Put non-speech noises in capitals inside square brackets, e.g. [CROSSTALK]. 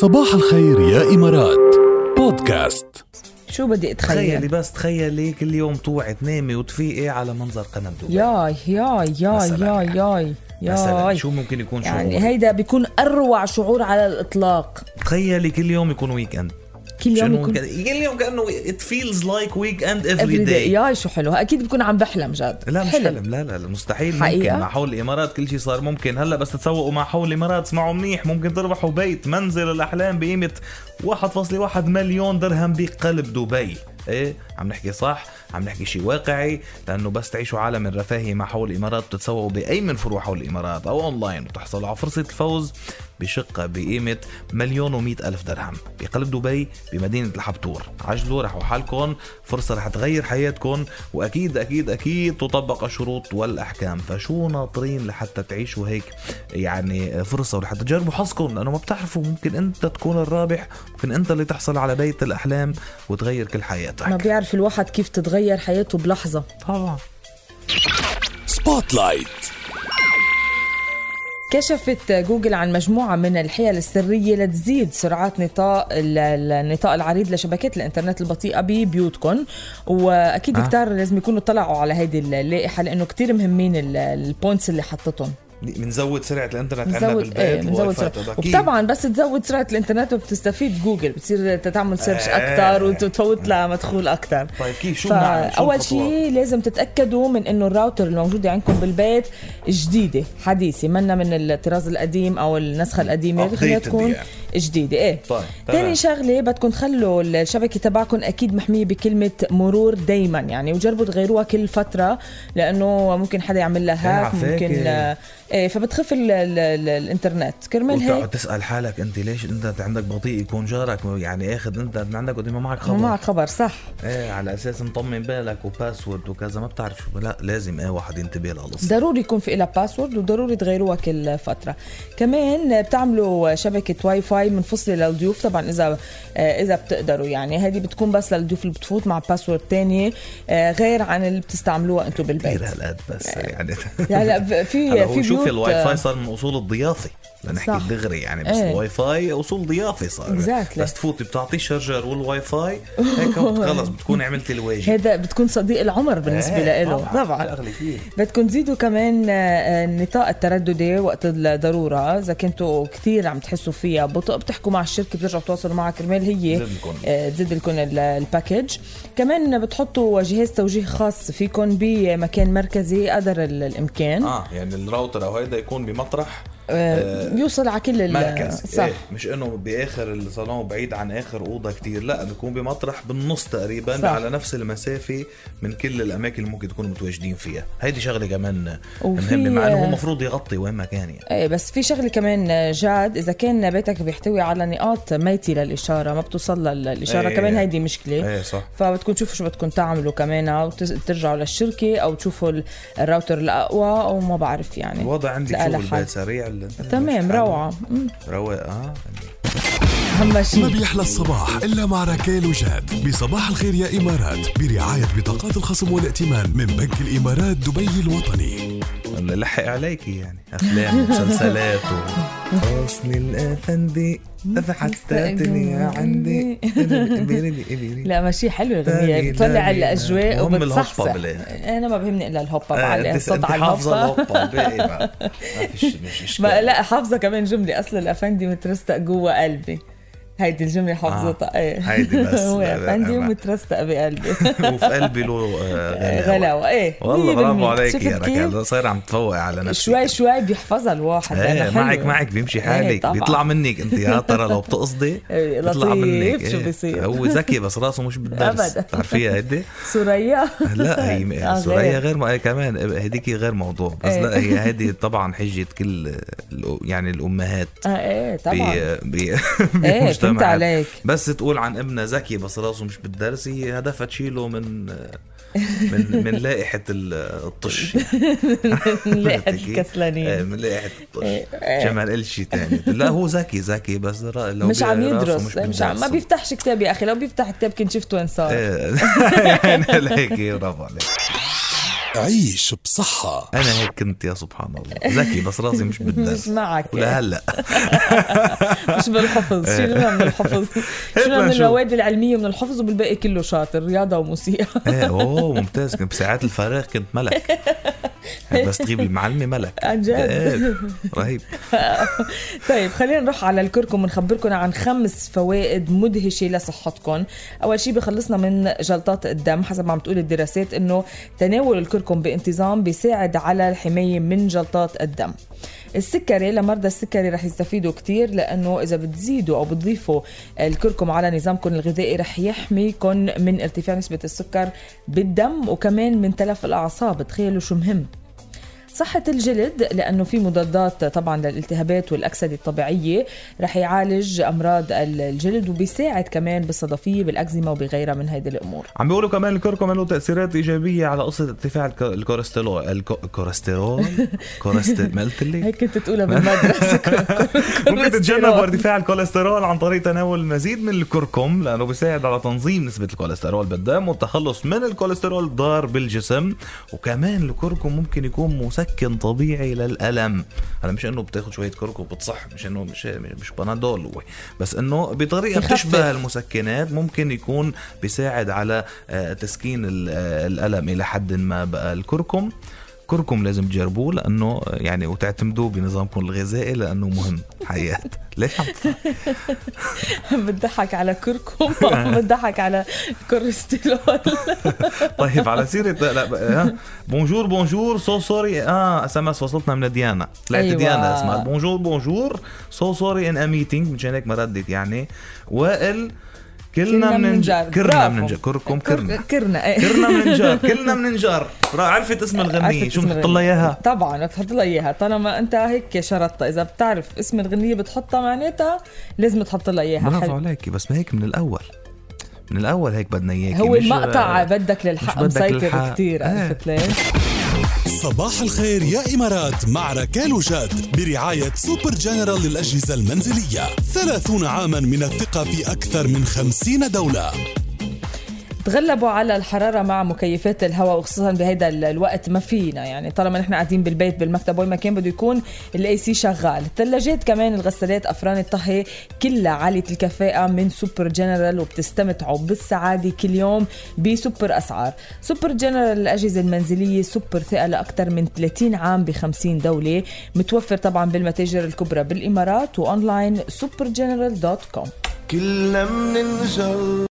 صباح الخير يا إمارات. بودكاست. شو بدي تخيلي اتخيل بس تخيلي كل يوم توعي تنامي وتفيقي على منظر قلب دبي. ياي ياي ياي مثلاً ياي ياي مثلا ياي. شو ممكن يكون شعور؟ يعني هيدا بيكون أروع شعور على الإطلاق. تخيلي كل يوم يكون weekend كل يوم يكون كل يوم كأنه it feels like weekend every. day ياي شو حلو. أكيد بكون عم بحلم جد. لا مش حلم. لا لا لا، مستحيل. حقيقة؟ ممكن مع حول الإمارات كل شيء صار ممكن. هلأ بس تتسوقوا مع حول الإمارات اسمعوا منيح. ممكن تربحوا بيت منزل الأحلام بقيمة 1.1 مليون درهم بقلب دبي. إيه؟ عم نحكي صح؟ عم نحكي شيء واقعي. لأنه بس تعيشوا عالم الرفاهية مع حول الإمارات بتتسوقوا بأي من فروع حول الإمارات أو أونلاين وتحصلوا على فرصة الفوز. بشقة بقيمة مليون ومئة ألف درهم. بقلب دبي بمدينة الحبتور. عجلوا رحوا حالكم. فرصة رح تغير حياتكم. وأكيد أكيد أكيد تطبق الشروط والأحكام. فشو ناطرين لحتى تعيشوا هيك؟ يعني فرصة ولحتى تجربوا حظكم لأنه ما بتعرفوا. ممكن أنت تكون الرابح ممكن أنت اللي تحصل على بيت الأحلام وتغير كل ما حياتك بيعرف الواحد كيف تتغير حياته بلحظة. طبعا. spotlight كشفت جوجل عن مجموعة من الحيل السرية لتزيد سرعات نطاق ال- النطاق العريض لشبكات الإنترنت البطيئة ببيوتكم وأكيد آه. كتار لازم يكونوا طلعوا على هيدي اللائحة لأنه كتير مهمين ال- ال points اللي حطتهم بنزود سرعة الإنترنت عندنا بالبيت إيه بنزود. وطبعا بس تزود سرعة الإنترنت وبتستفيد جوجل بتصير تعمل search إيه. أكثر وتفوت لها مدخول أكثر طيب كيف شو بنعمل الخطوات؟ شيء لازم تتأكدوا من إنه الراوتر الموجوده عندكم بالبيت جديدة حديثة منا من الطراز القديم أو النسخة القديمة خليها تكون. جديدة إيه طيب. تاني شغلة بدكم تخلوا الشبكة تبعكم أكيد محمية بكلمة مرور دايما يعني وجربوا تغيروها كل فترة لأنه ممكن حدا يعمل لها hack. ممكن إيه فبتخف ال ال ال الإنترنت. كرمال هيك. تسأل حالك أنت ليش أنت عندك بطيء يكون جارك يعني آخذ أنت من عندك قد ما معك ما خبر. معك خبر صح. إيه على أساس مطمن بالك و password وكذا ما بتعرف لا لازم إيه واحد ينتبه للقصه ضروري يكون في لها password وضروري تغيروها كل فترة. كمان بتعملوا شبكة واي فاي منفصله للضيوف طبعا إذا آه، إذا بتقدروا يعني. هذه بتكون بس للضيوف اللي بتفوت مع password تانية آه، غير عن اللي بتستعملوها أنتم بالبيت. كثير هالقد بس يعني. لا لا في [LAUGHS] هلا في هو شوف بيوت الواي فاي صار من أصول الضيافة. لنحكي. دغري يعني بس إيه. الواي فاي أصول ضيافة صار. Exactly. بس تفوتي بتعطيه charger وال Wi-Fi هيك [LAUGHS] خلص بتكون عملتي الواجب. هذا بتكون صديق العمر بالنسبة إيه، له طبعا. كثير بدكم تزيدوا كمان آه، آه، النطاق الترددي وقت الضرورة. إذا كنتوا كثير عم تحسوا فيها بطء بتحكوا مع الشركة بترجعوا تواصلوا معها كرمال هي تزيد لكم ال- ال package كمان بتحطوا جهاز توجيه خاص فيكم بمكان مركزي قدر ال- الإمكان. آه يعني الراوتر هيدا يكون بمطرح آه، يوصل على كل مركز. صح. إيه مش إنه بآخر الصالون بعيد عن آخر أوضة كتير لا بيكون بمطرح بالنص تقريبا صح. على نفس المسافة من كل الأماكن اللي ممكن تكونوا متواجدين فيها. هيدي شغلة كمان مهمة مع إنه هو المفروض يغطي وين ما كان يعني. إيه بس في شغلة كمان جاد إذا كان بيتك بيحتوي على نقاط ميتة للإشارة ما بتوصل للإشارة إيه. كمان هيدي مشكلة. إيه صح. فبتكون تشوفوا شو بدكم تعملوا كمان وترجعوا للشركة أو تشوفوا ال- الراوتر الأقوى أو ما بعرف يعني. الوضع حل. بالبيت سريع ال- تمام روعة. مم. رواق آه. اهم ما شيء بيحلى الصباح إلا مع ركال وجاد. بصباح الخير يا إمارات. برعاية بطاقات الخصم والائتمان من بنك الإمارات دبي الوطني. لحق عليكي يعني. أفلام ومسلسلات و... حسن الافندي [LAUGHS] افحستاتني [LAUGHS] يا عندي. لا ماشي حلوة الأغنية. بتطلع الأجواء وبتصحصح. أنا ما بهمني إلا الهوبا آه، انت الصوت على حافظة الهوبا. باقي ما فيش مش [LAUGHS] إشكال. ما لا حافظة كمان جملة أصل الافندي مترستق جوا قلبي. هيدي الجملة حافظتها إيه هيدي بس. [LAUGHS] افندي ما- ومترستق بقلبي [LAUGHS] وفي قلبي له آه، غلاوة إيه والله برافو 100%. عليك يا؟ ركال صاير عم تفوق على نفسك شوي شوي بيحفظها الواحد إيه. معك معك بيمشي إيه، حالك. بيطلع منك أنت يا ترى لو بتقصدي [LAUGHS] إيه، بيطلع منك شو إيه. بيصير. هو ذكي بس راسه مش بالدرس أبداً. بتعرفيها هيدي سوريا لا هي آه، سوريا غير. غير ما كمان هديك غير موضوع بس إيه. لا هي هذه طبعا حجة كل يعني الأمهات آه إيه طبعا فهمت. عليك بس تقول عن ابنها ذكي بس راسه مش بالدرس هي هدفها تشيله من من من لائحه ال- الطش كيف؟ إيه، الكسلانين من لائحه الطش إيه، إيه. عشان ما نقول شيء ثاني لا هو ذكي ذكي بس لو مش عم يدرس مش مش عم ما. بيفتحش كتاب يا أخي لو بيفتح كتاب كنت شفت وين صار إيه يعني هيك برافو عليك عيش بصحة. أنا هيك كنت يا سبحان الله. ذكي بس راسي مش [LAUGHS] بالدرس مش معك. ولا هلا. [LAUGHS] مش بالحفظ. شيلنا من الحفظ شيلنا من. المواد العلمية من الحفظ وبالباقي كله شاطر. رياضة وموسيقى. إيه [LAUGHS] أوه ممتاز. كنت بساعات الفراغ كنت ملك. بس تغيب المعلمة ملك. عن جد. رهيب. [LAUGHS] طيب خلينا نروح على الكركم ونخبركم عن خمس فوائد مدهشة لصحتكم. أول شيء بخلصنا من جلطات الدم حسب ما عم تقول الدراسات إنه تناول الكركم بانتظام بيساعد على الحماية من جلطات الدم. السكري لمرضى السكري رح يستفيدوا كتير لأنه إذا بتزيدوا أو بتضيفوا الكركم على نظامكم الغذائي رح يحميكم من ارتفاع نسبة السكر بالدم وكمان من تلف الأعصاب. تخيلوا شو مهم. صحة الجلد لأنه في مضادات طبعا للالتهابات والأكسدة الطبيعية رح يعالج أمراض الجلد وبيساعد كمان بالصدفية بالأكزيما وبغيرها من هيدي الأمور. عم بيقولوا كمان الكركم له تأثيرات إيجابية على قصة ارتفاع الك- الكوليسترول الكو- الكوليسترول كوليسترول ما قلت لي هيك كنت تقولها بالمدرسة. [LAUGHS] ممكن تتجنبوا ارتفاع الكوليسترول عن طريق تناول مزيد من الكركم لأنه بيساعد على تنظيم نسبة الكوليسترول بالدم والتخلص من الكوليسترول الضار بالجسم وكمان الكركم ممكن يكون مسكن طبيعي للألم. هلا مش إنه بتاخذ شوية كركم بتصح مش إنه مش مش بنادول بس إنه بطريقة. بتشبه المسكنات ممكن يكون بيساعد على آه، تسكين آه، الألم إلى حد ما بقى. الكركم كركم لازم تجربوه لأنه يعني وتعتمدوه بنظامكم الغذائي لأنه مهم حياة. [LAUGHS] ليش؟ عم [LAUGHS] تضحك؟ بتضحك على كركم [LAUGHS] بتضحك على كوليسترول. طيب على سيرة لا بونجور بونجور سو سوري. آه اس ام اس وصلتنا من ديانا. طلعت أيوة. ديانا اسمها. بونجور بونجور سو سوري ان ا ميتينج مشان هيك ما ردت يعني. وائل كلنا مننجر كرنا برافو. مننجر كركم كرنا. كرنا كرنا مننجر [LAUGHS] كلنا مننجر را- عرفت اسم الغنية. عرفت شو بنحط لها إياها؟ طبعا بتحط لها إياها. طالما أنت هيك شرطتها إذا بتعرف اسم الغنية بتحطها معناتها لازم تحط لها إياها. برافو. عليكي بس ما هيك من الأول. من الأول هيك بدنا إياكي هو المقطع بدك للحق مسيطر. كتير إيه. عرفت ليش؟ صباح الخير يا إمارات مع ركال وجاد برعاية سوبر جنرال للأجهزة المنزلية ثلاثون عاما من الثقة في أكثر من خمسين دولة تغلبوا على الحرارة مع مكيفات الهواء وخصوصا ال- الوقت ما فينا يعني. طالما نحن قاعدين بالبيت بالمكتب وين ما كان بده يكون ال AC شغال. الثلاجات كمان الغسالات أفران الطهي كلها عالية الكفاءة من سوبر جنرال وبتستمتعوا بالسعادة كل يوم بسوبر أسعار. سوبر جنرال الأجهزة المنزلية سوبر ثقة لأكثر من 30 عام ب 50 دولة متوفر طبعا بالمتاجر الكبرى بالإمارات وأونلاين سوبر جنرال dot com. كلنا مننجر